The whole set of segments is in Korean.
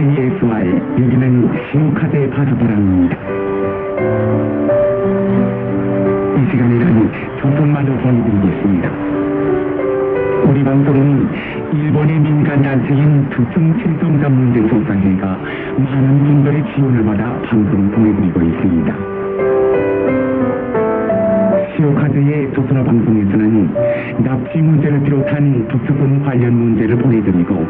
KSY 여기는 시오카제 바다바람입니다. 이 시간에는 교통마저 보내드리겠습니다. 우리 방송은 일본의 민간 단체인 실종자 문제 조사회가 많은 분들의 지원을 받아 방송을 보내드리고 있습니다. 시오카드의 조선어 방송에서는 납치 문제를 비롯한 독수본 관련 문제를 보내드리고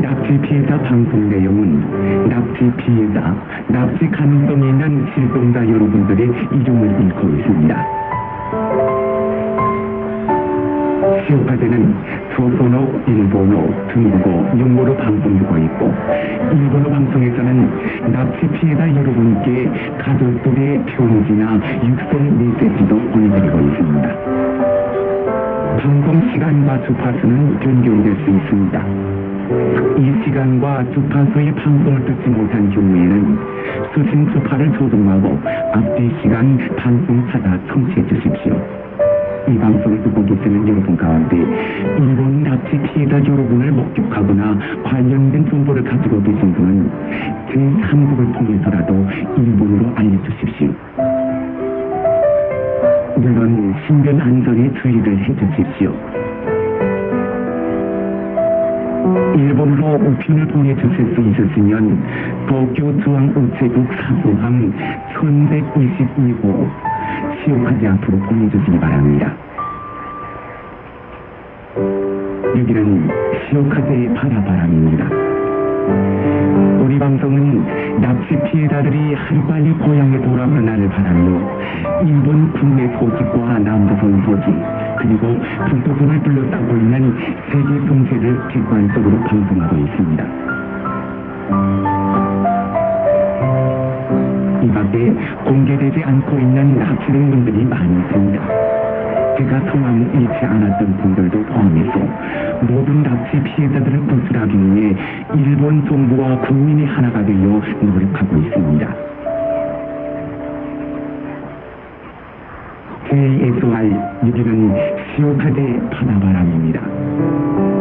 납치 피해자 방송 내용은 납치 피해자, 납치 가능성이 있는 실종자 여러분들의 이름을 읽고 있습니다. 시오카드는 조선어, 일본어, 중국어, 영어로 방송되고 있고 일본어 방송에서는 납치 피해자 여러분께 가족들의 편지나 육성 메시지도 보내드리고 있습니다. 방송 시간과 주파수는 변경될 수 있습니다. 이 시간과 주파수의 방송을 듣지 못한 경우에는 수신 주파를 조정하고 앞뒤 시간 방송 찾아 청취해 주십시오. 이 방송을 듣고 계시는 여러분 가운데 일본 납치 피해자 여러분을 목격하거나 관련된 정보를 가지고 계신 분은 제3국을 통해서라도 일본으로 알려주십시오. 물론 신변 안전에 주의를 해주십시오. 일본으로 우편을 보내주실 수 있으시면 도쿄 중앙우체국 사소함 1122호 시험하지 않도록 보내주시기 바랍니다. 여기는 시오카제의 파라바람입니다. 우리 방송은 납치 피해자들이 하루빨리 고향에 돌아오는 바라며 일본 국내 소식과 남조선 소식 그리고 북조선을 둘러싸고 있는 세계 정세를 객관적으로 방송하고 있습니다. 이 밖에 공개되지 않고 있는 납치된 분들이 많이 있습니다. 제가 성함을 잃지 않았던 분들도 포함해서 모든 납치 피해자들을 구출하기 위해 일본 정부와 국민이 하나가 되어 노력하고 있습니다. KSY 여기는 시오카제 파나바람입니다.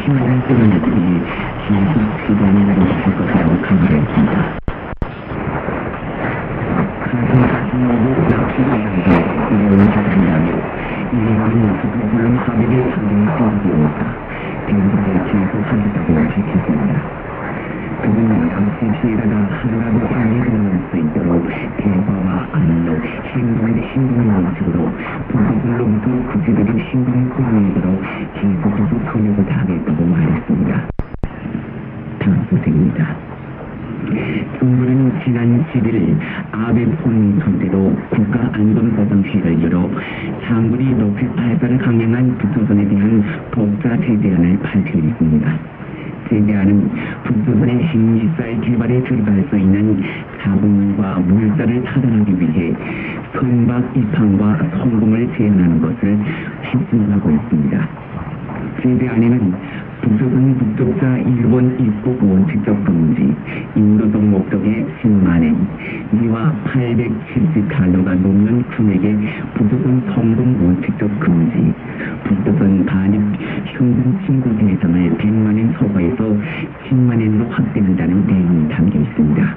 구체적인 힘을 끌어내기 계속 시간이 내려질 것이라고 강조했습니다. 가슴 같은 모두 납치가 양해 이혼을 한다며 이해하는 스톡홀름 합의를 상정하기입니다. 대부분의 계속하겠다고 밝혔습니다. 그는 당시 피해자가 하루라도 빨리 일어날 수 있도록 대화와 안로, 행동의 신경의 원칙으로 부부들로부터 구체적인 신경을 끌어내도록 계속해서 소력을 다하겠다고 말했습니다. 다음 소식입니다. 정부는 지난 10일 아베 폰 선대로 국가안전보장회를 열어 장군이 높이 발사를 강행한 북조선에 대한 독자 제재안을 발표했습니다. 제재안은 북조선의 핵미사일 개발에 들어갈 수 있는 자본과 물자를 차단하기 위해 선박 입항과 성공을 제한하는 것을 핵심하고 있습니다. 제재안에는 북조선 북쪽자 일본 입국 원칙적 금지, 인도적 목적의 10만엔, 미화 870달러가 넘는 금액의 북조선 성공 원칙적 금지, 북조선 반입 현금 친구 대상을 100만엔 초과해서 10만 엔으로 확대한다는 내용이 담겨 있습니다.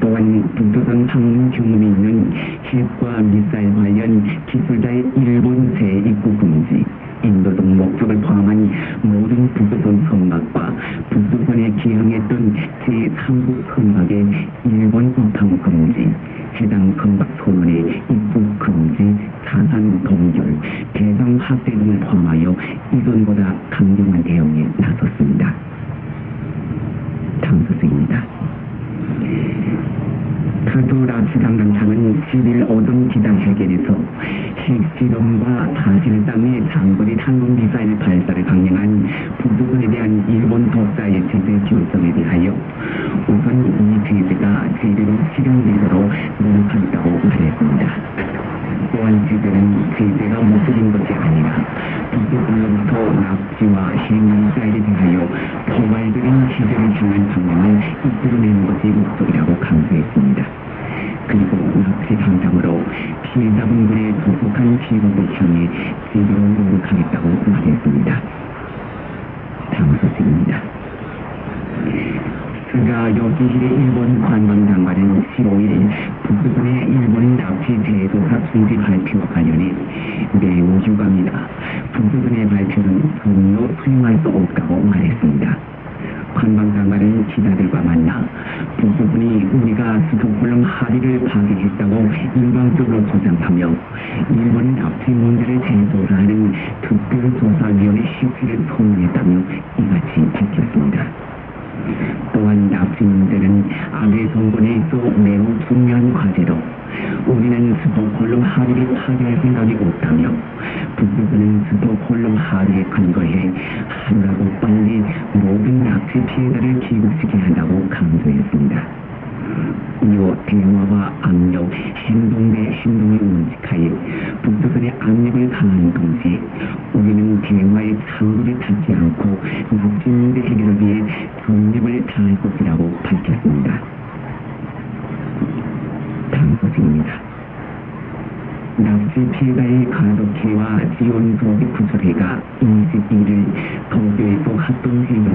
또한 북조선 방문 경험이 있는 핵과 미사일 관련 기술자의 일본 재입국 금지, 인도동 목적을 포함한 모든 북조선 선박과 북조선에 기항했던 제3국 선박의 일본 입항 금지, 해당 선박 선원의 입국 금지, 사상 동결, 개성 확대 등을 포함하여 이전보다 강경한 대응에 나섰습니다. 다음 소식입니다. 카도라 지상강상은 11일 오전 기상회견에서 핵실험과 사실상의 장거리 탄도 미사일 발사를 강행한 북조선에 대한 일본 독자의 제재 결정에 대하여 우선 이 제재가 제대로 실행되도록 노력하겠다고 말했습니다. 또한 제재는 제재가 목적인 것이 아니라 북조선으로부터 납치와 핵미사일에 대하여 포괄적인 시대를 향한 방향을 이끌어내는 것이 목적이라고 강조했습니다. 그리고 납치 상담으로 피해자분들의 조속한 피해를 향해 제대로 노력하겠다고 말했습니다. 다음 소식입니다. 스가 요시히데 일본 관광장관은 15일 북부선의 일본 납치 재조사 중지 발표와 관련해 매우 유감이다. 북부선의 발표는 전혀 수용할 수 없다고 말했습니다. 관광장관은 기자들과 만나 북부분이 우리가 스톡홀름 합의를 파기했다고 일방적으로 주장하며 일본이 납치 문제를 재조사하는 특별조사위원회 실시를 소명했다며 이같이 밝혔습니다. 또한 납치 문제는 아베 정권에 있어 매우 중요한 과제로 우리는 스톡홀름 합의를 파기할 생각이 없다며 북부는 스톡홀름 합의에 근거해 하루라도 빨리 모든 납치 피해자를 귀국시켜야 한다고 강조했습니다. 이후 대화와 압력, 행동 대 행동을 운직하여 북조선의 압력을 강화하는 동시에 우리는 대화의 창구를 닫지 않고 문제 해결을 위해 전력을 다할 것이라고 밝혔습니다. 다음 소식입니다. 납치 피해자의 가족회와 지원 조합의 구조회가 22일 도쿄에서 합동회의를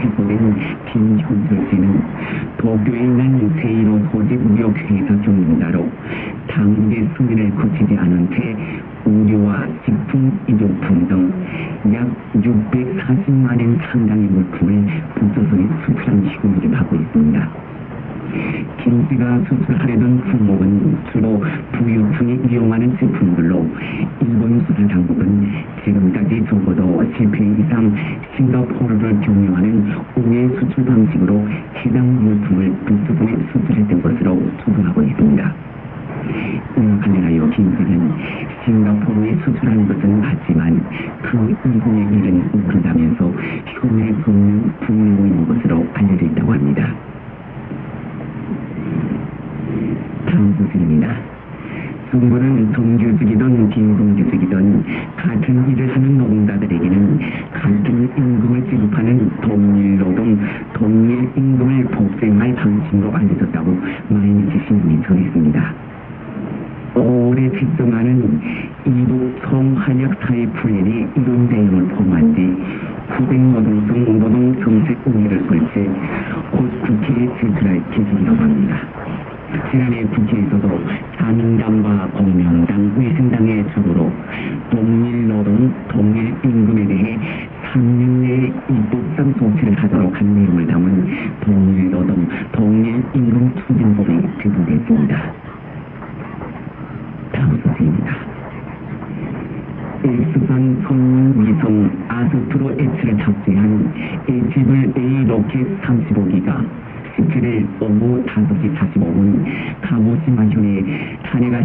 체포된 김현철 씨는 도쿄에 있는 세이로 소집 무역회사 경영자로 당국의 승인을 거치지 않은 채 의료와 식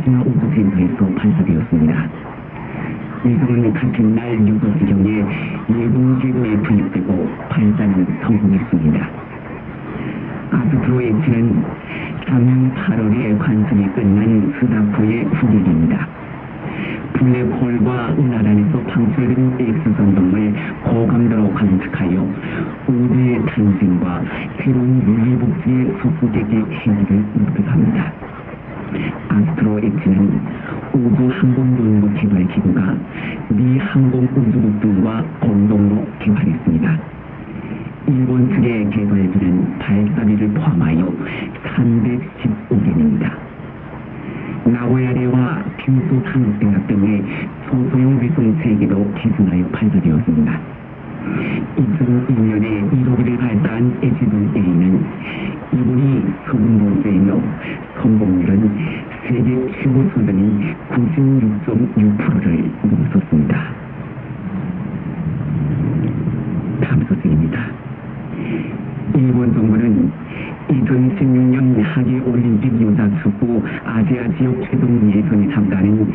타네가시마 우주센터에서 발사되었습니다. 위성은 같은 날 6시경에 예봉궤도에 투입되고 발사는 성공했습니다. 아스트로 H는 작년 8월에 관측이 끝난 스다포의 후계기입니다. 블랙홀과 은하단에서 방출된 X선동을 고감도로 관측하여 우주의 탄생과 새로운 유해복지의 속수되기 행위를 목표합니다. 아스트로 H는 우주 항공연구 개발 기구가 미 항공 우주국 등과 공동으로 개발했습니다. 일본 측의 개발비는 발사비를 포함하여 315개입니다. 나고야대와 균소 산업대학 등의 소소형 위성 3개도 기준하여 발사되었습니다. 2002년에 1호기를 발사한 HVA는 이번이 성공번째이며 성공률은 세계 최고 수준인 96.6%를 넘었었습니다. 다음 소식입니다. 일본 정부는 2016년 하계 올림픽 여자 축구 아시아 지역 최종 예선에 참가하는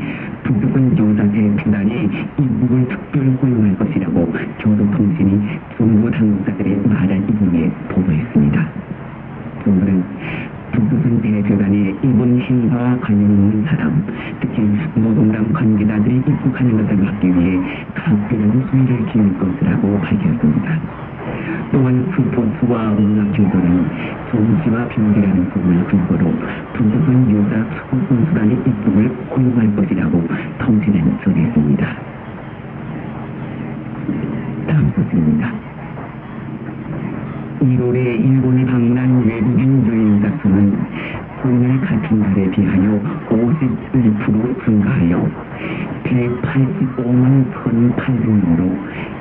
북두권 여자대 대단이 이북을 특별 고용할 것이라고 교도통신이 정부 당국자들의 말을 인용해 보도했습니다. 정부는 북두권 대대단에 이번 행사와 관련 있는 사람, 특히 노동당 관계자들이 입국하는 것을 막기 위해 각별한 수위를 기울 것이라고 밝혔습니다. 또한 스포츠와 문화 교도는 정치와 병기라는 부분을 근거로 북두권 여자 축구 선수단의 입국을 고용할 것이라고 통신은 전했습니다. 다음 소식입니다. 1월에 일본을 방문한 외국인 여행자 수는 오늘 같은 달에 비하여 51% 증가하여 185만 1,800명으로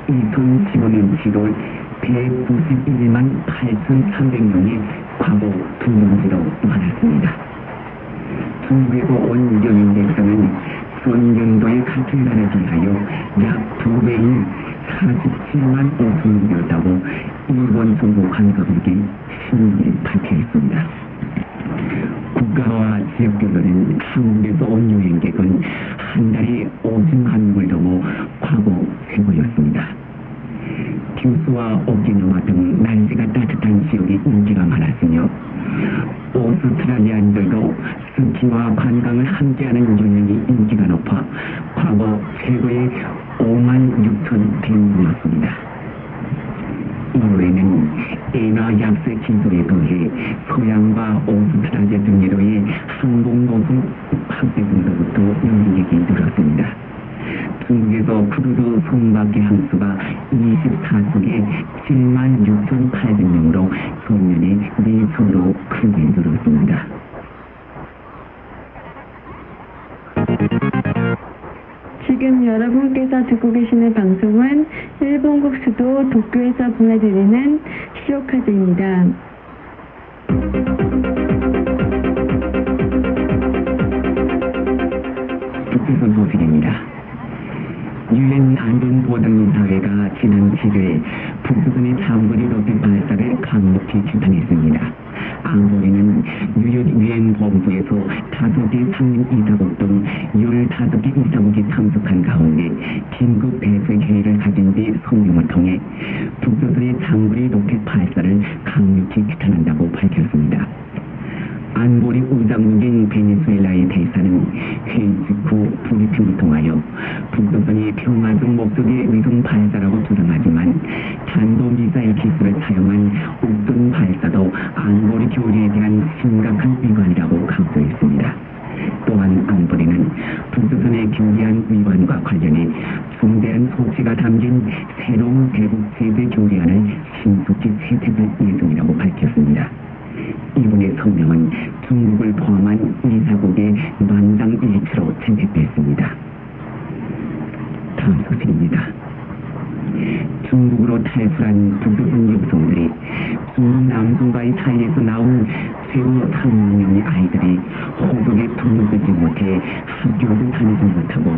2015년 7월 191만 8,300명이 과거 두 번째로 많았습니다. 중국에서 온 여행객수는 전년도의 같은 달에 비하여 약두 배인 47만 5천 명이었다고 일본 정부 관광국이 신문에 발표했습니다. 국가와 지역별로는 한국에서 온 여행객은 한 달에 50만 명을 넘어 과거 최고였습니다. 규수와 오키나와 등 날씨가 따뜻한 지역이 인기가 많았으며 오스트랄리아인들도 스키와 관광을 함께하는 여행이 인기가 높아 과거 최고의 5만 6천 대문이었습니다. 이후에는 엔화 약세 기술에 더해 서양과 오스트랄리아 등지로의 항공노동 확대 등으로부터 여행객이 늘었습니다. 중국에서 크루즈 손바퀴 항수가 24석에 7만 6,800명으로 전년에 4천으로 크게 늘었습니다. 지금 여러분께서 듣고 계시는 방송은 일본국 수도 도쿄에서 보내드리는 시오카즈입니다. 북두선 소식입니다. 유엔 안전보장사회가 지난 7일 북부선의 장거리 로켓 발사를 강력히 규탄했습니다. 안보리는 뉴욕 유엔 본부에서 5개 상임 이사국 등 15개 이사국이 참석한 가운데 긴급 대책 회의를 가진 뒤 성명을 통해 북부선의 장거리 로켓 발사를 강력히 규탄한다고 밝혔습니다. 안보리 우장국인 베네수엘라의 대사는 직후 브리핑을 통하여 북조선이 평화적 목적의 위성 발사라고 주장하지만 탄도미사일 기술을 사용한 옥전 발사도 안보리 교리에 대한 심각한 위반이라고 강조했습니다. 또한 안보리는 북조선의 경계한 위반과 관련해 중대한 소치가 담긴 새로운 대북 제재 교리안을 신속히 채택할 예정이라고 밝혔습니다. 이번의 성명은 중국을 포함한 이사국의 만장일치로 채택됐습니다. 다음 소식입니다. 중국으로 탈출한 북조선 여성들이 중국 남성과의 사이에서 나온 최고 3명의 아이들이 호적에 등록되지 못해 학교를 다니지 못하고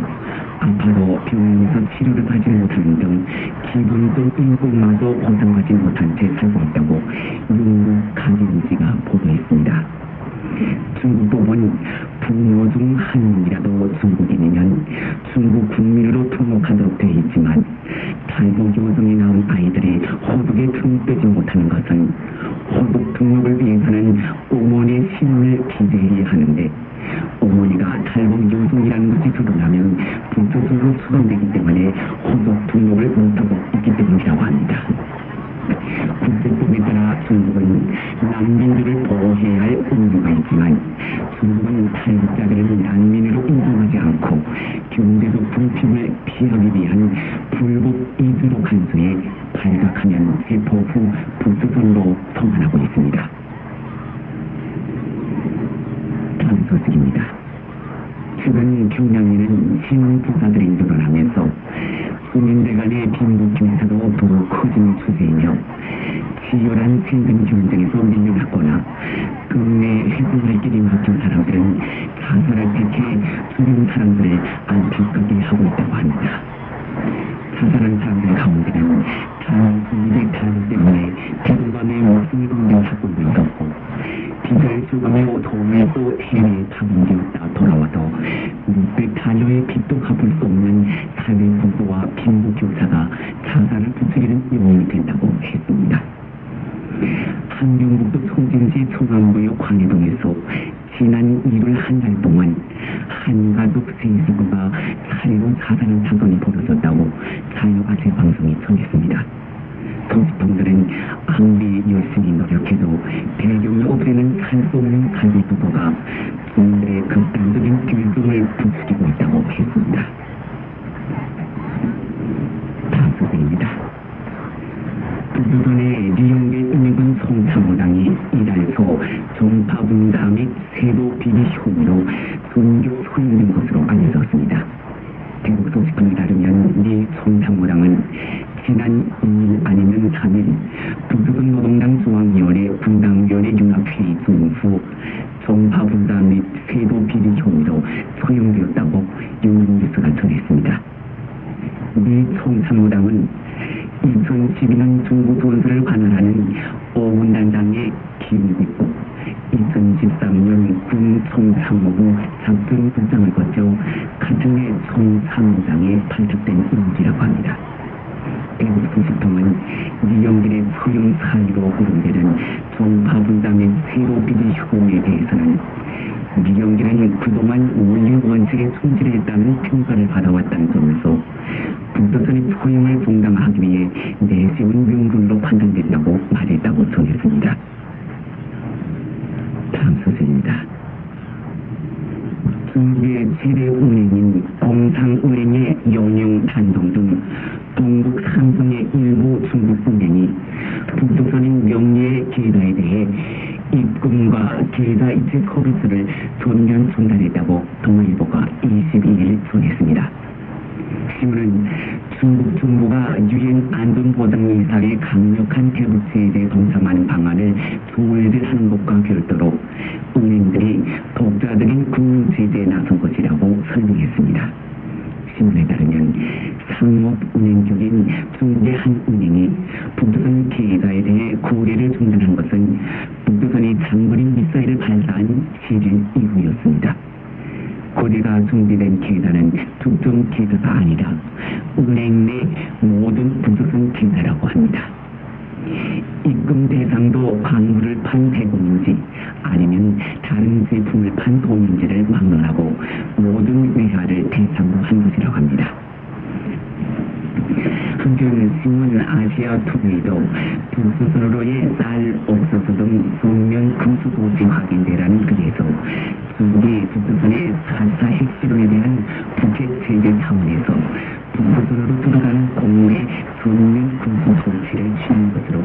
아파도 병원에서 치료를 받지 못하는 등 기본적 인권마저 보장하지 못한 채 살고 있다고 영국 가디언지가 보도했습니다. 중국 법원 부모 중 한 명이라도 중국인이면 중국 국민으로 등록하도록 되어 있지만 탈북 여성이 낳은 아이들이 호적에 등록되지 못하는 것은 호적 등록을 위해서는 어머니의 신을 기재해야 하는데 어머니가 탈북 여성이라는 것이 드러나면 불조선으로 수감되기 때문에 호적 등록을 못하고 있기 때문이라고 합니다. 국제법에 따라 중국은 난민들을 보호해야 할 의무가 있지만 중국은 탈북자들을 난민으로 인정하지 않고 경제적 불평을 피하기 위한 불법 이주로 간수해 발각하면 세포 후 불조선으로 송환하고 있습니다. 다음 소식입니다. 최근 경량에는 신흥 부사들이 늘어나면서 국민들 간의 빈부 격차도 더욱 커지는 추세이며 치열한 생존 경쟁에서 밀려났거나 국내 해군들끼리 막힌 사람들은 자살을 택해 죽은 사람들을 안타깝게 하고 있다고 합니다. 자살한 사람들 가운데는 단 200사람 때문에 대부분의 목숨을 잃는 사건도 있었고 주가며 돈을 또 해외에 파견되었다 돌아와서 600달러의 빚도 갚을 수 없는 사회 부부와 빈부 교사가 자살을 부추기는 요인이 된다고 했습니다. 한경북도 송진시 청안부의 광해동에서 지난 1월 한 달 동안 한 가족 세 식구가 차례로 자살한 사건이 벌어졌다고 자유아재 방송이 전했습니다. 도시통들은 아무리 열심히 노력해도 살수 없는 갈비 부부가 국민들의 극단적인 교육을 부추기고 있다고 했습니다. 다음 소식입니다. 북조선의 리용계 인민군 송참모당이 이달소 정파분다 및 세도 비리 혐의로 종교 소유된 것으로 알려졌습니다. 대북 소식통에 따르면 리 송참모당은 지난 2일 아니면 3일 북조선 노동당 중앙위원회 분당위원회 융합회의 중후 정파분다 및 세도 비리 혐의로 소용되었다고 영국뉴스가 전했습니다. 미 총참모당은 2012년 중국 군수를 관할하는 오문단장의 기임이고 있고 2013년 군 총참모부 작전 부장을 거쳐 같은 해 총참모장에 발탁된 인지라고 합니다. 대북 소식통은 이영길의 소형 사유로 거론되는 종파분담의 새로 비리 혐의에 대해서는 미영길은 그동안 원리 원칙에 충실했다는 평가를 받아왔다는 점에서 북조선의 포용을 종담하기 위해 내세운 명분으로 판단된다고 말했다고 전했습니다. 다음 소식입니다. 중국의 최대 은행인 공상은행의 영영 단동 등 동북 삼성의 일부 중국 은행이 북조선인 명예의 계좌에 대해 입금과 계좌 이체 서비스를 전면 중단했다고 동아일보가 22일 전했습니다. 신문은 중국 정부가 유엔 안전보장이사의 강력한 대북 제재에 동참하는 방안을 조율하는 것과 별도로 은행들이 독자적인 국민 제재에 나선 것이라고 설명했습니다. 신문에 따르면 상업 은행 중인 중대한은행이 북조선 계좌에 대해 거래를 중단한 것은 북조선이 장거리 미사일을 발사한 시즌 이후였습니다. 거래가 중지된 계좌는 특정 계좌가 아니라 은행 내 모든 북조선 계좌라고 합니다. 입금 대상도 광물을 판 대공인지 아니면 다른 제품을 판 돈인지를 막론하고 모든 외화를 대상으로 한 것이라고 합니다. 수준 중은 아시아 통일도 북스스로의 쌀 없어서 등 성명 금수도주 확인되라는 글에서 북이 북스선의 사사 핵실험에 대한 북핵 체제 차원에서 북스선으로 들어가는 공무의 성명 금수도주를 주는 것으로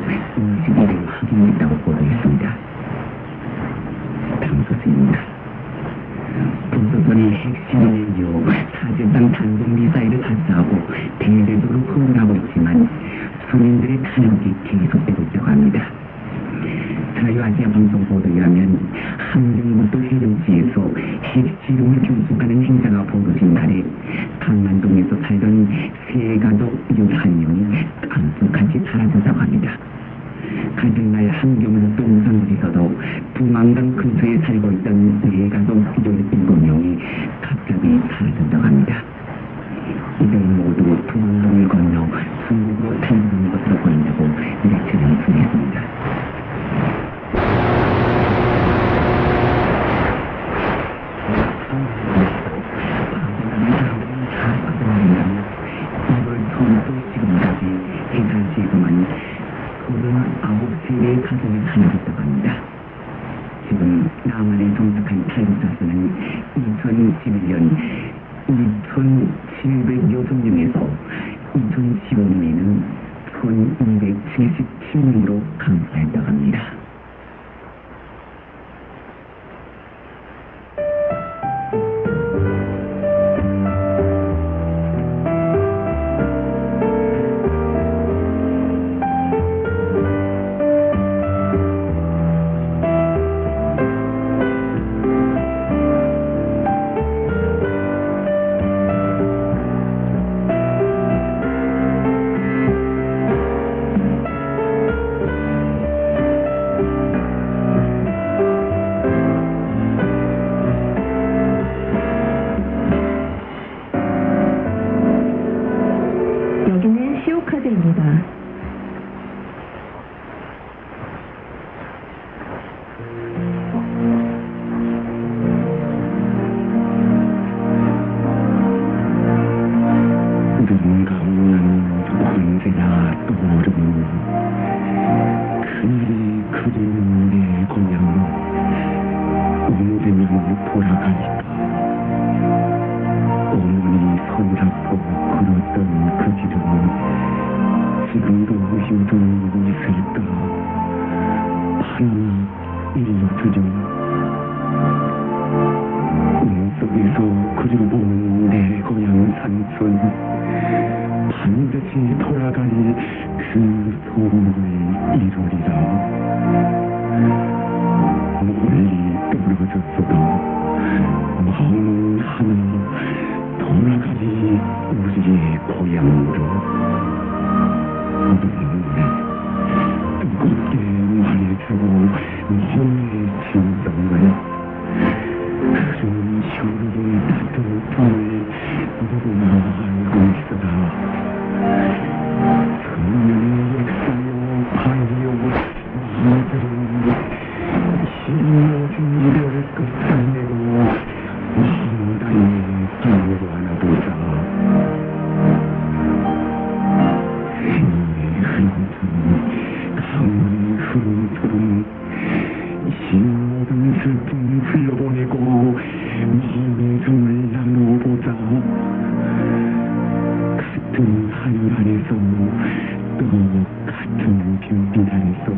나도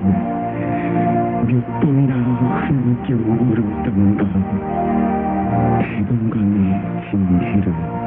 믿긴다고 함께 울었던 것 대동강의 진실은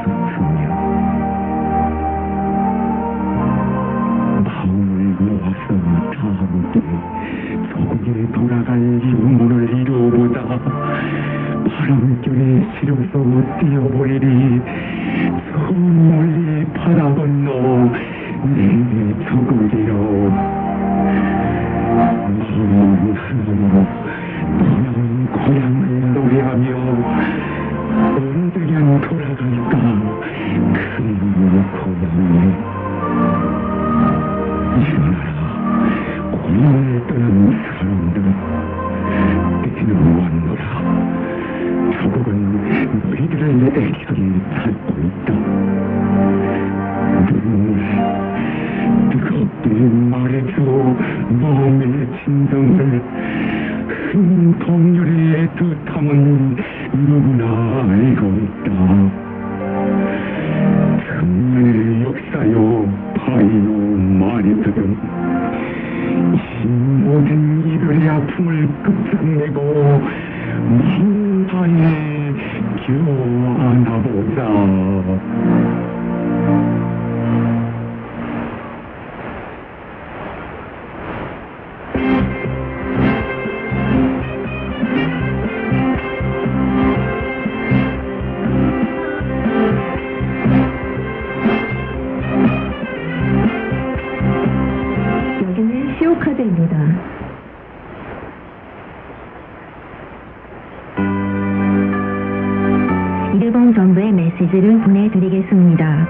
일본 정부의 메시지를 보내드리겠습니다.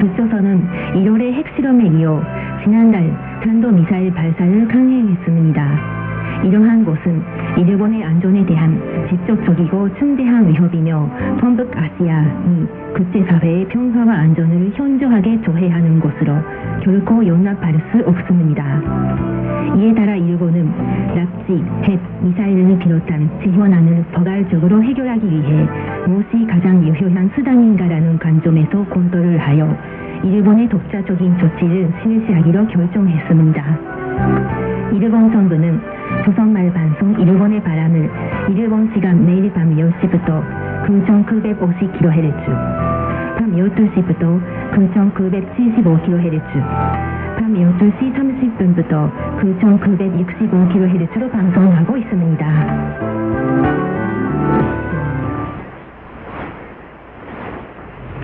북조선은 1월의 핵실험에 이어 지난달 탄도미사일 발사를 강행했습니다. 이러한 것은 일본의 안전에 대한 직접적이고 중대한 위협이며 동북아시아이 국제사회의 평화와 안전을 현저하게 저해하는 것으로 결코 용납할 수 없습니다. 이에 따라 일본은 납치, 핵, 미사일을 비롯한 재현안을 포괄적으로 해결하기 위해 무엇이 가장 유효한 수단인가라는 관점에서 검토를 하여 일본의 독자적인 조치를 실시하기로 결정했습니다. 일본 정부는 조선말 방송 일본의 바람을 일본 시간 매일 밤 10시부터 9,950kHz, 밤 12시부터 9,975kHz, 밤 12시 30분부터 9,965kHz로 방송하고 있습니다.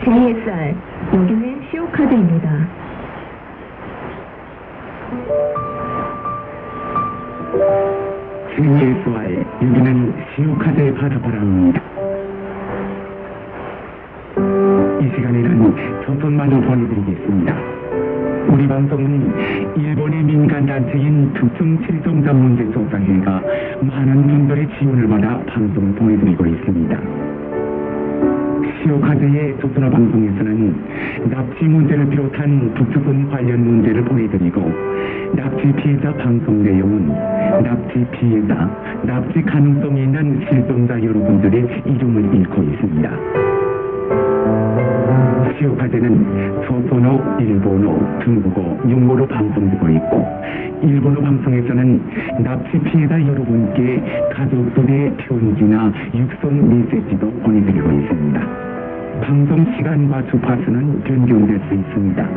JSR, 여기는 시오카드입니다. JSY 여기는 시오카드의 바다바람입니다 이 시간에는 조선말로 보내드리겠습니다 우리 방송은 일본의 민간단체인 특정 칠정자 문제 조사회가 많은 분들의 지원을 받아 방송을 보내드리고 있습니다. 시오카드의 조선어 방송에서는 납치 문제를 비롯한 북조선 관련 문제를 보내드리고 납치 피해자 방송 내용은 납치 피해자, 납치 가능성이 있는 실종자 여러분들의 이름을 읽고 있습니다. 시오카드는 조선어, 일본어, 중국어, 영어로 방송되고 있고 일본어 방송에서는 납치 피해자 여러분께 가족들의 편지나 육성 메시지도 보내드리고 있습니다. 방송 시간과 주파수는 변경될 수 있습니다.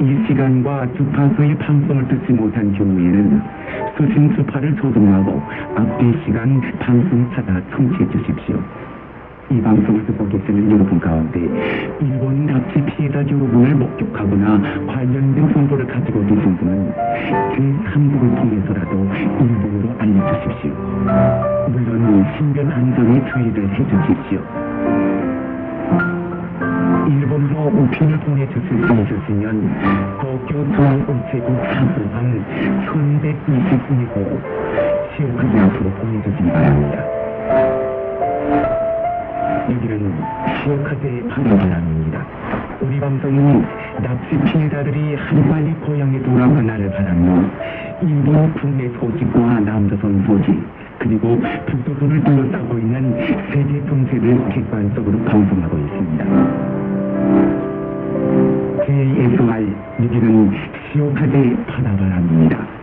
이 시간과 주파수의 방송을 듣지 못한 경우에는 수신 주파를 조정하고 앞뒤 시간 방송 찾아 청취해 주십시오. 이 방송을 계시는 여러분 가운데 일본 납치 피해자 여러분을 목격하거나 관련된 정보를 가지고 계신 분은 제3국을 통해서라도 일본으로 알려주십시오. 물론 신변 안전에 주의를 해주십시오. 일본으로 우편을 보내주실 수 있으시면 도쿄 중앙우체국 사무관 1122호 시오카드 앞으로 보내주시기 바랍니다. 여기는 시오카드의 바다바람입니다. 우리 방송은 납치 피해자들이 하루빨리 고향에 돌아가나를 바라며 일본 국내 소식과 남조선 소식 그리고 북조선을 둘러싸고 있는 세계 정세를 객관적으로 방송하고 있습니다. JSR 여기는 시오카드의 바다바람입니다.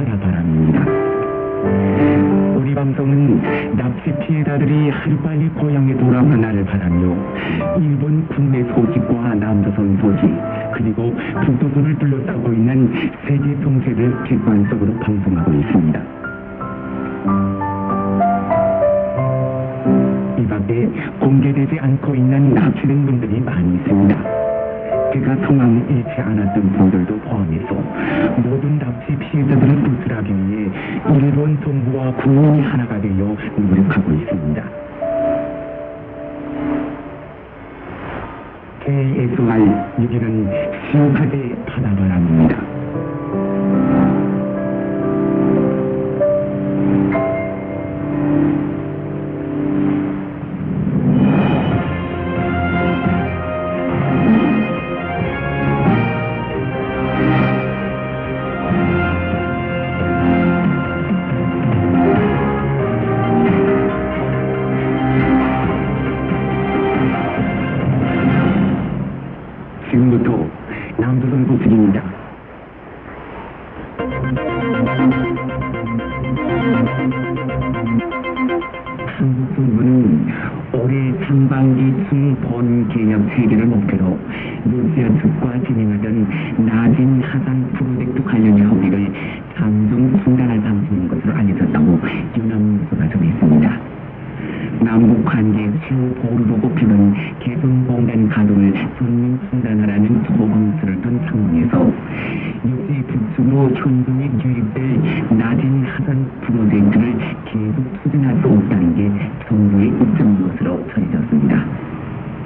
하라 바랍니다. 우리 방송은 납치 피해자들이 하루빨리 고향에 돌아가나를 바라며 일본 국내 소식과 남조선 소식 그리고 북도선을 둘러싸고 있는 세계 통세를 객관적으로 방송하고 있습니다. 이 밖에 공개되지 않고 있는 납치된 분들이 많이 있습니다. 그가 통항을 잃지 않았던 분들도 포함해서 모든 당시 피해자들을 구출하기 위해 일본 정부와 국민이 하나가 되어 노력하고 있습니다. KSR 여기는 시원하게 바다바람입니다.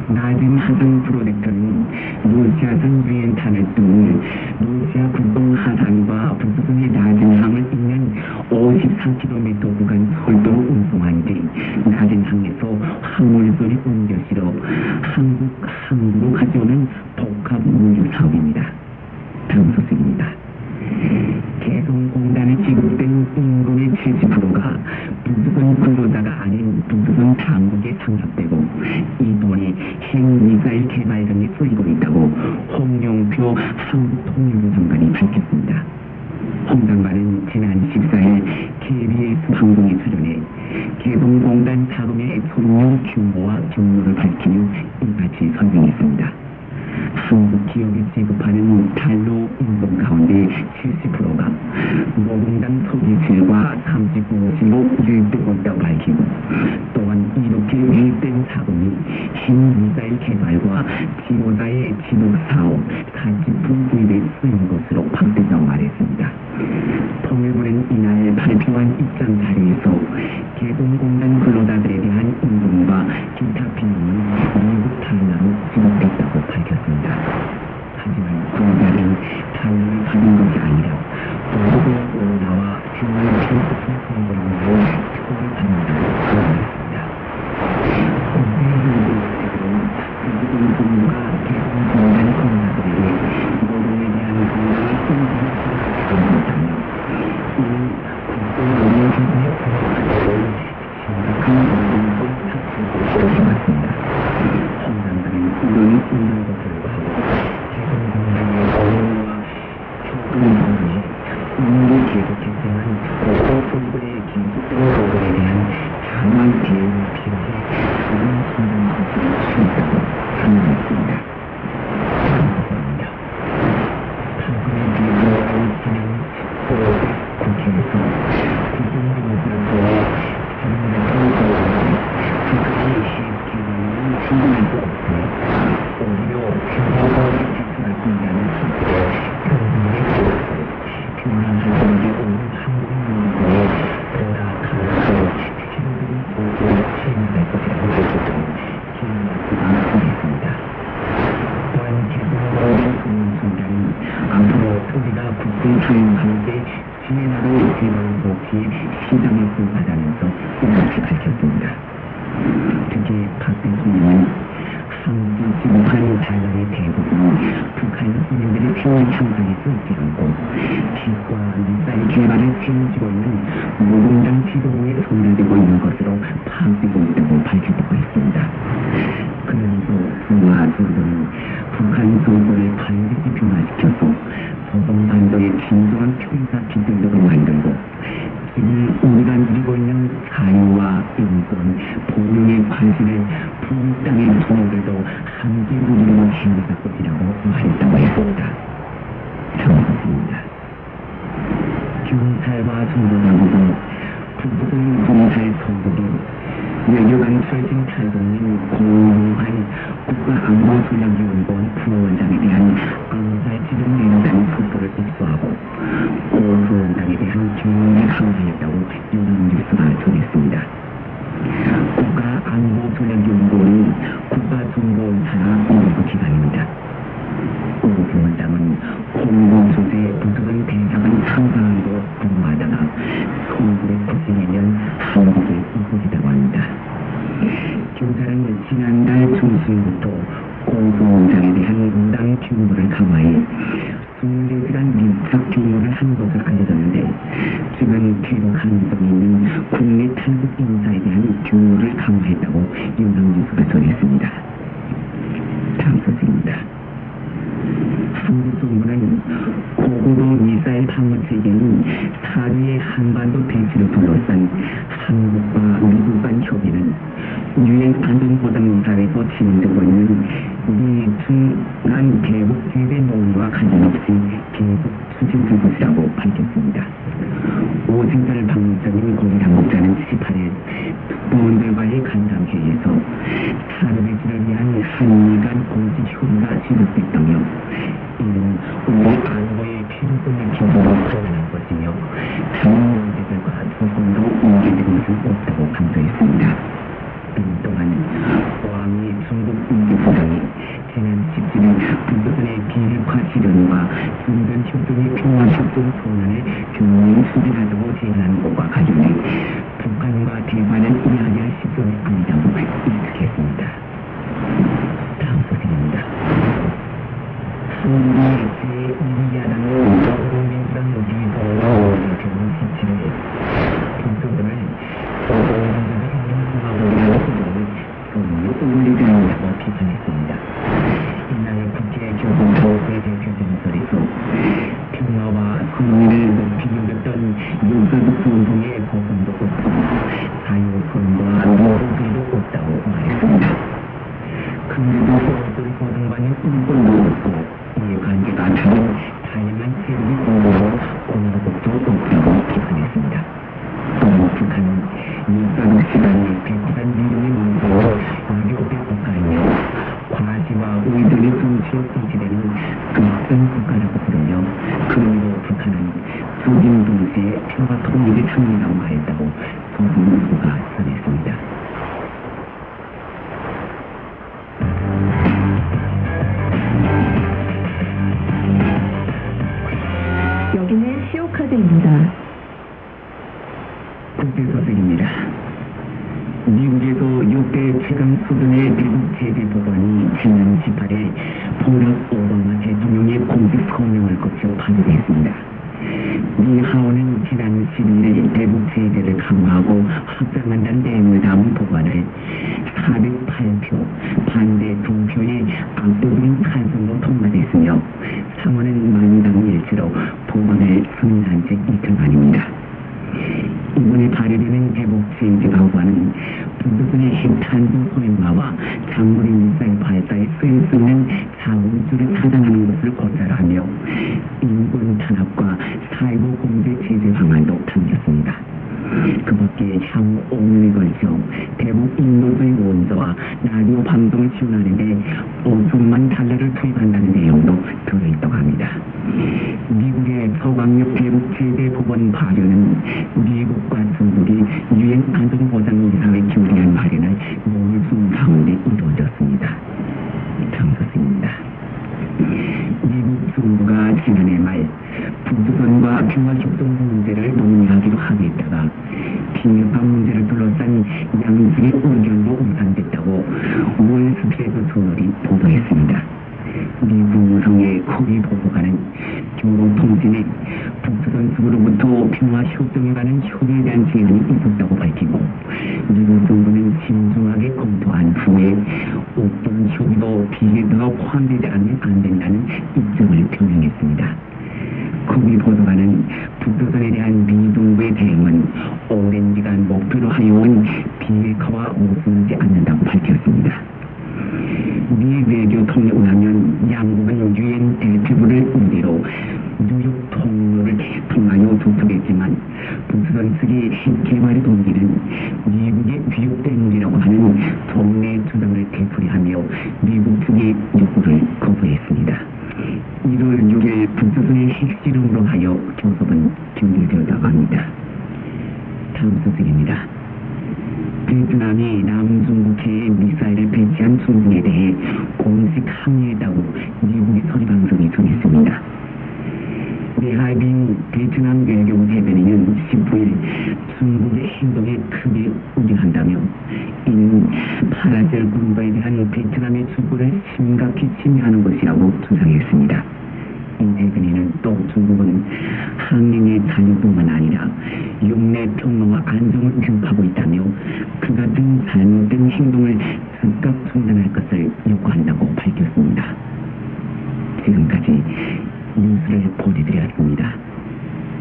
낮은 하단 프로젝터는 노지아 상부의 탄을 뚫는 노지아 국동 하단과 북부의 낮은 항을 잇는 53km 구간 철도로 운송한 뒤 낮은 항에서 화물소리 옮겨 실어 한국 항구로 가져오는 in dai keke keke ne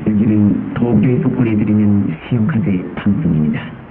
여기는 도구에서 보내드리는 수영카드의 방송입니다.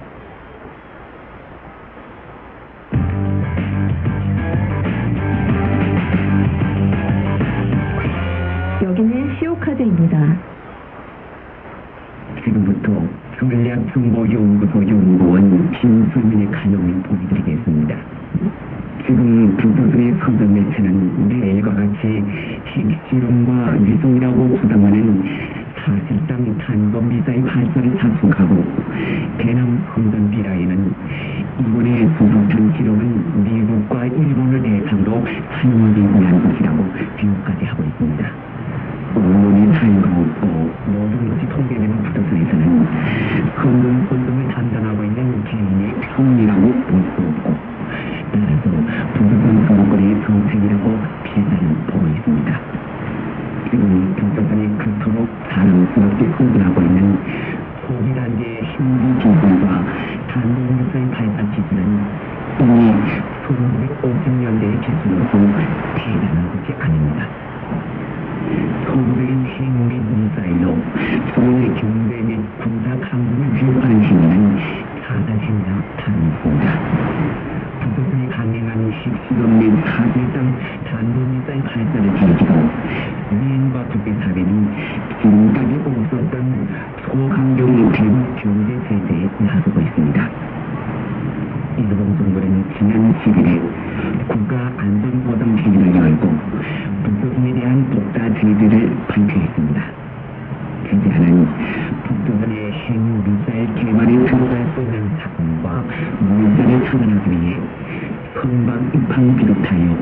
금방방을 비롯하여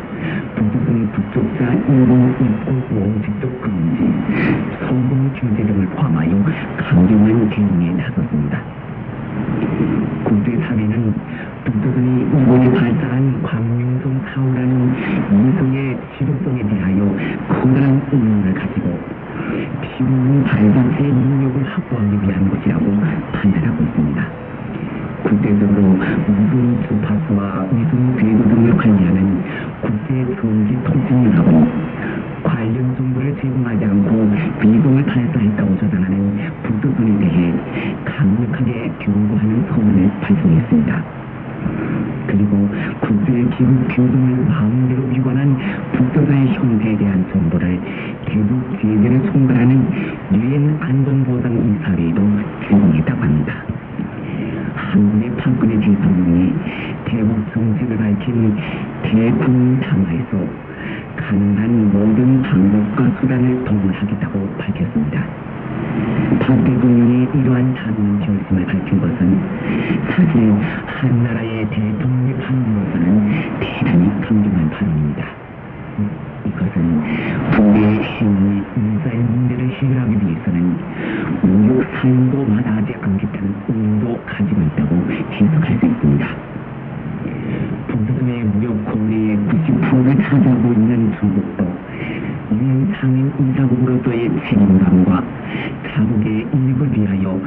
도덕의 북쪽사 1호 입구 5 뒤쪽 금지 성공 규제 등을 포함하여 강경한 대응에 나섰습니다. 군대사비는 북조선이 이번에 발사한 광명성 사우라는 이성의 지속성에 대하여 커다란 의문을 가지고 피부는 발달의 능력을 확보하기 위한 것이라고 판단하고 있습니다. 국제적으로 무슨 주파수와 무슨 궤도등을 관리하는 국제 전기 통신이라고 관련 정보를 제공하지 않고 비공을 탈사 했다고 주장하는 북두군에 대해 강력하게 경고하는 소문을 발송했습니다. 그리고 국제 기후 규정을 마음대로 위반한 북조선의 형태에 대한 정보를 대북 제재를 총괄하는 유엔 안전보장이사회도 제공했다고 합니다. 한국의 박근혜 대통령이 대북 정책을 밝힌 대북 담화에서 가능한 모든 방법과 수단을 동원하겠다고 밝혔습니다. 박 대통령이 이러한 단호한 결심을 밝힌 것은 사실 한 나라의 대통령의 판으로서는 대단히 강경한 발언입니다. 이것은 북의 핵이 미사일 문제를 해결하기 위해서는 무력 사용도 마다 하지 않겠다는 의도 가지고 있다고 해석할 수 있습니다. 북조선의 무력 국내의 90%를 차지하고 있는 중국도 유엔 상임 이사국으로서의 책임감과 자국의 이익을 위하여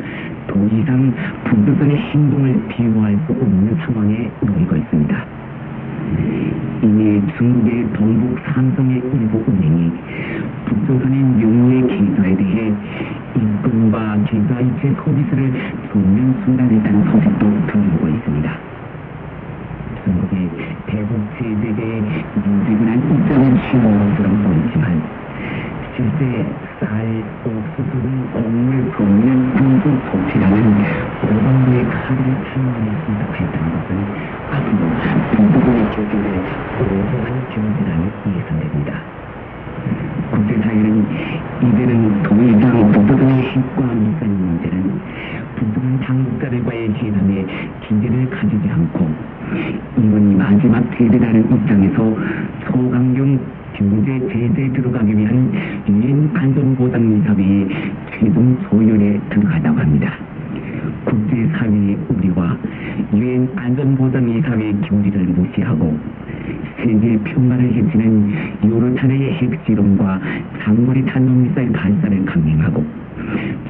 더 이상 북조선의 행동을 비호할 수 없는 상황에 놓이고 있습니다. 이미 중국의 동북 삼성의 일부 은행이 북조선의 명예 계좌에 대해 입금과 계좌 이체 서비스를 전면 중단했다는 소식도 들려오고 있습니다. 중국의 대북 제재에 미지근한 입장을 취하는 것처럼 보이지만 실제 쌀, 옥수수 등 곡물 금융 중국 조치라는 오방부의 카드를 사용하며 생각했다는 것은 앞으로 중국의 결정을 오동한 경제라는 예상됩니다. 국제사회는 더 이상 북조선의 핵과 미사일 문제는 북조선 당국자들과의 회담에 기대를 가지지 않고 이번이 마지막 대대라는 입장에서 소강경 경제 제재에 들어가기 위한 유엔 안전보장이사회의 최종 조율에 들어가다고 합니다. 국제사회의 우리와 유엔 안전보장 이사회의 교리를 무시하고 세계 평화를 해치는 차례의 핵실험과 장거리 탄도미사일 발사를 강행하고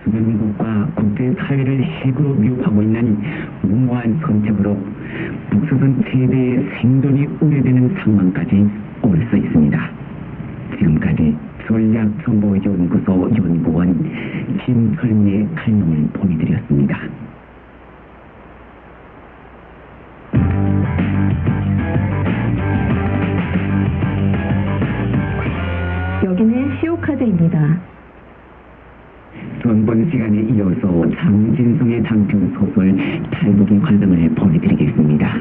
주변국과 국제사회를 핵으로 미혹하고 있는 무모한 선택으로 북조선 세대의 생존이 우려되는 상황까지 올 수 있습니다. 지금까지 전략정보연구소 연구원 김설미의 설명을 보내드렸습니다. 여기는 시오카드입니다. 전번 시간에 이어서 장진성의 장편 소설 탈북의 과정을 보내드리겠습니다.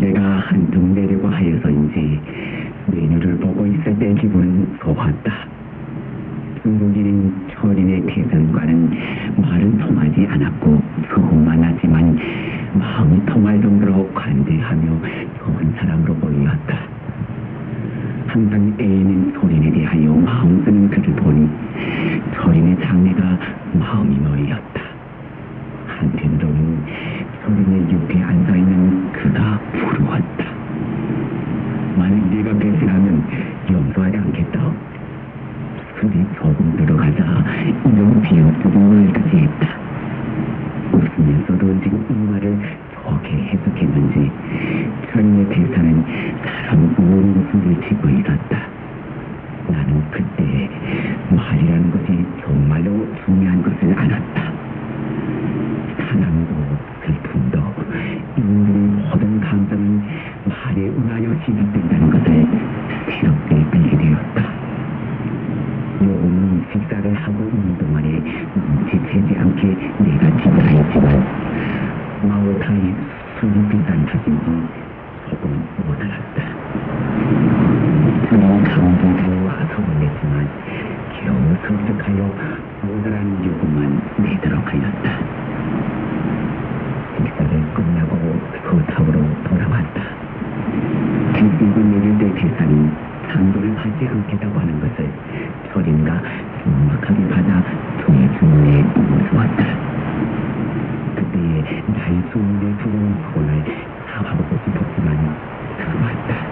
내가 한tum 내려고 하여서인지 메뉴를 보고 있을 때 기분은 좋았다. 중국인 철인의 대선과는 말은 통하지 않았고 소문만 하지만 마음이 통할 정도로 관대하며 좋은 사람으로 보였다. 항상 애인인 소린에 대하여 마음 쓰는 그를 보니 소린의 장래가 마음이 놓였다. 한편으로는 소린의 옆에 앉아있는 그가 부러웠다. 만약 네가 배신하면 용서하지 않겠다. 술이 조금 들어가자 이런 말까지 했다. 웃으면서도 지금 이 말을 좋게 해석했는지 철인의 대사는 사람 우는 숨을 치고 있었다. 나는 그때 말이라는 것이 정말로 중요한 것을 알았다. 사랑도 슬픔도 인물의 모든 감정은 말에 의하여 시작된다는 것을 요음 식사를 하고 있는 동안에 눈치채지 않게 내가 지나했지만 마오타의 술이 비싼 탓인지 조금 못 알았다. 저는 감동으로 와서 보냈지만 겨우 설득하여 모자란 요금만 내도록 하였다. 식사를 끝나고 소탑으로 돌아왔다. 기승을 내릴 때 대사는 상도를 하지 않겠다고 하는 것을 철인가 정확하게 받아 종의 주문에 무서웠다. 그때에 나의 주문에 들어온 손을 잡아보고 싶었지만 들어왔다.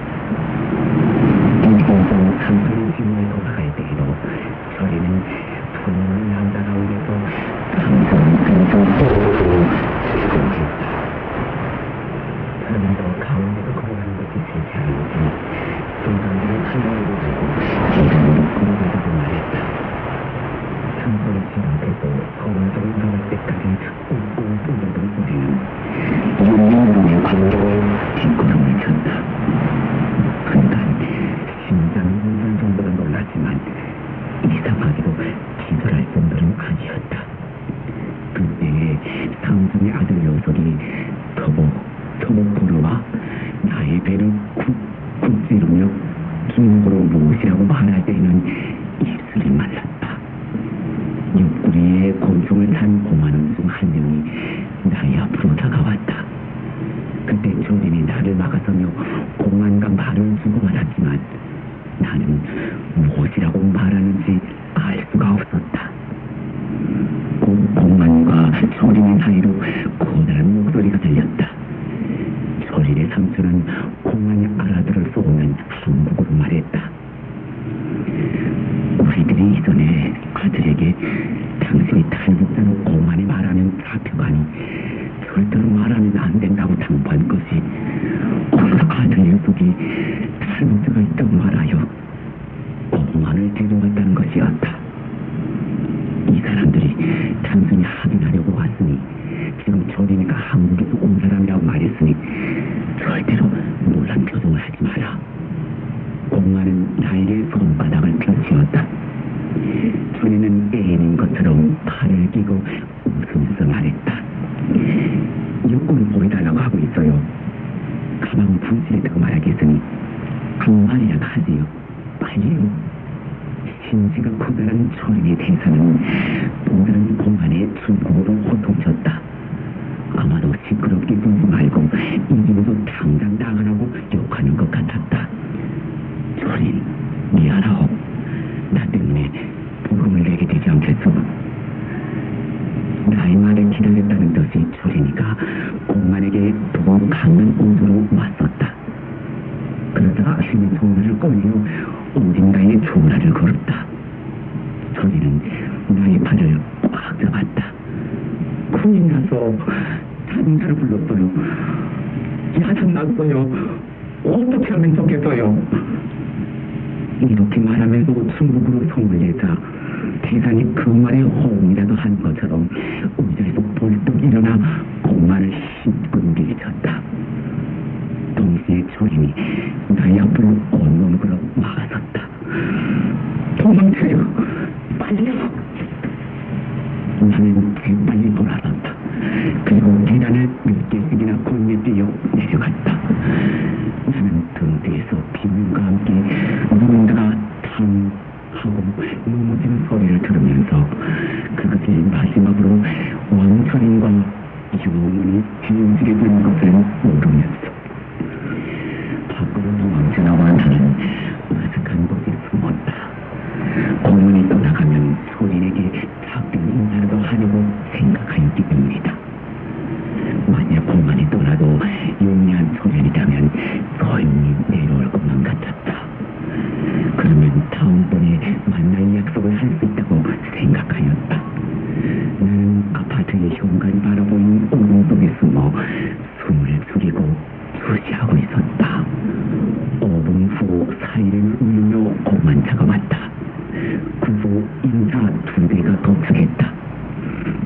인사 두 배가 더 주겠다.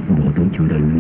모두 교단을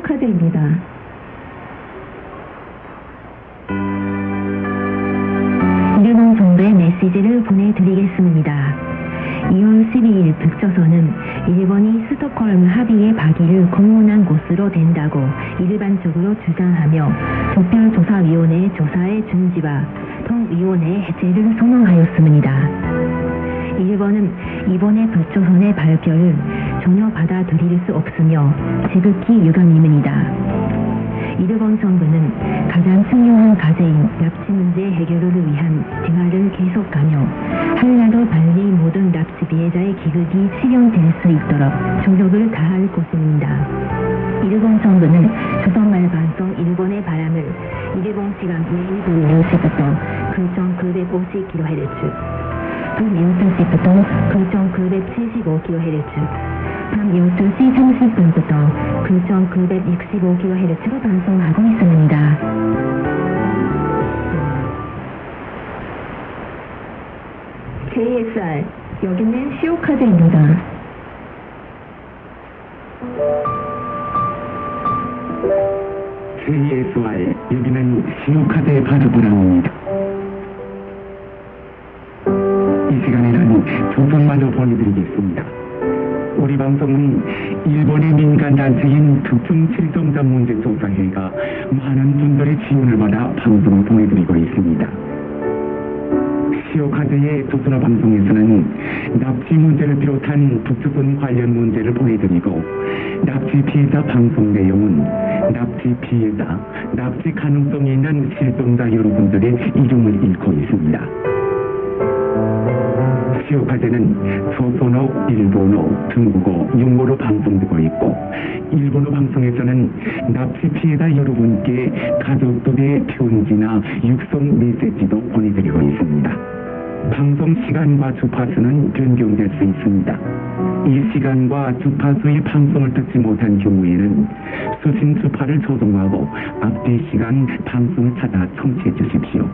신용카드입니다. 일본 정부에 메시지를 보내드리겠습니다. 2월 12일 북조선은 일본이 스톡홀m 합의의 박의를 공문한 곳으로 된다고 일반적으로 주장하며 조별조사위원회 조사의 중지와 통위원회 해제를 선언하였습니다. 일본은 이번에 북조선의 발표를 전혀 받아들일 수 없으며 지극히 유감입니다. 일본 정부는 가장 중요한 과제인 납치 문제 해결을 위한 대화를 계속하며 하루라도 빨리 모든 납치 피해자의 기극이 실현될 수 있도록 조력을 다할 것입니다. 일본 정부는 조선말 방송 일본의 바람을 일본 시간 내일 10시부터 9,950kHz, 밤 12시부터 9,975kHz, 밤 12시 30분부터 9,965kHz로 방송하고 있습니다. KSR, 여기는 시오카드입니다. JSY 여기는 신호카드 바르브라운입니다. 이 시간에는 조선말로 보내드리겠습니다. 우리 방송은 일본의 민간단체인 조사회가 많은 분들의 지원을 받아 방송을 보내드리고 있습니다. 시오카드의 조선어 방송에서는 납치 문제를 비롯한 북조선 관련 문제를 보내드리고 납치 피해자 방송 내용은 납치 피해자, 납치 가능성이 있는 실종자 여러분들의 이름을 읽고 있습니다. 시오카드는 조선어, 일본어, 중국어, 영어로 방송되고 있고 일본어 방송에서는 납치 피해자 여러분께 가족들의 편지나 육성 메시지도 보내드리고 있습니다. 방송 시간과 주파수는 변경될 수 있습니다. 이 시간과 주파수의 방송을 듣지 못한 경우에는 수신 주파를 조정하고 앞뒤 시간 방송을 찾아 청취해 주십시오.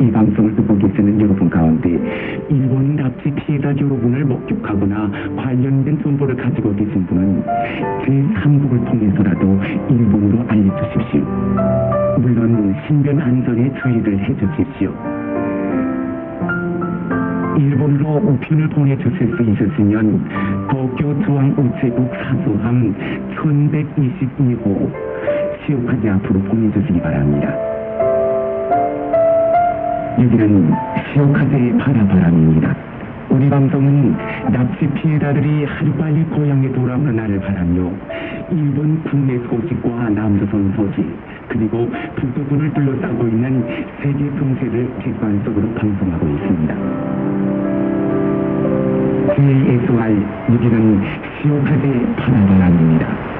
이 방송을 듣고 계시는 여러분 가운데 일본 납치 피해자 여러분을 목격하거나 관련된 정보를 가지고 계신 분은 제3국을 통해서라도 일본으로 알려주십시오. 물론 신변 안전에 주의를 해주십시오. 일본으로 우편을 보내주실 수 있으시면 도쿄 중앙우체국 사수함 1122호 시오카지 앞으로 보내주시기 바랍니다. 여기는 시오카즈의 바라바람입니다. 우리 방송은 납치 피해자들이 하루빨리 고향에 돌아오는 날을 바라며 일본 국내 소식과 남조선 소식 그리고 북도군을 둘러싸고 있는 세계 정세를 객관적으로 방송하고 있습니다. JSY 여기는 시오카즈의 바라바람입니다.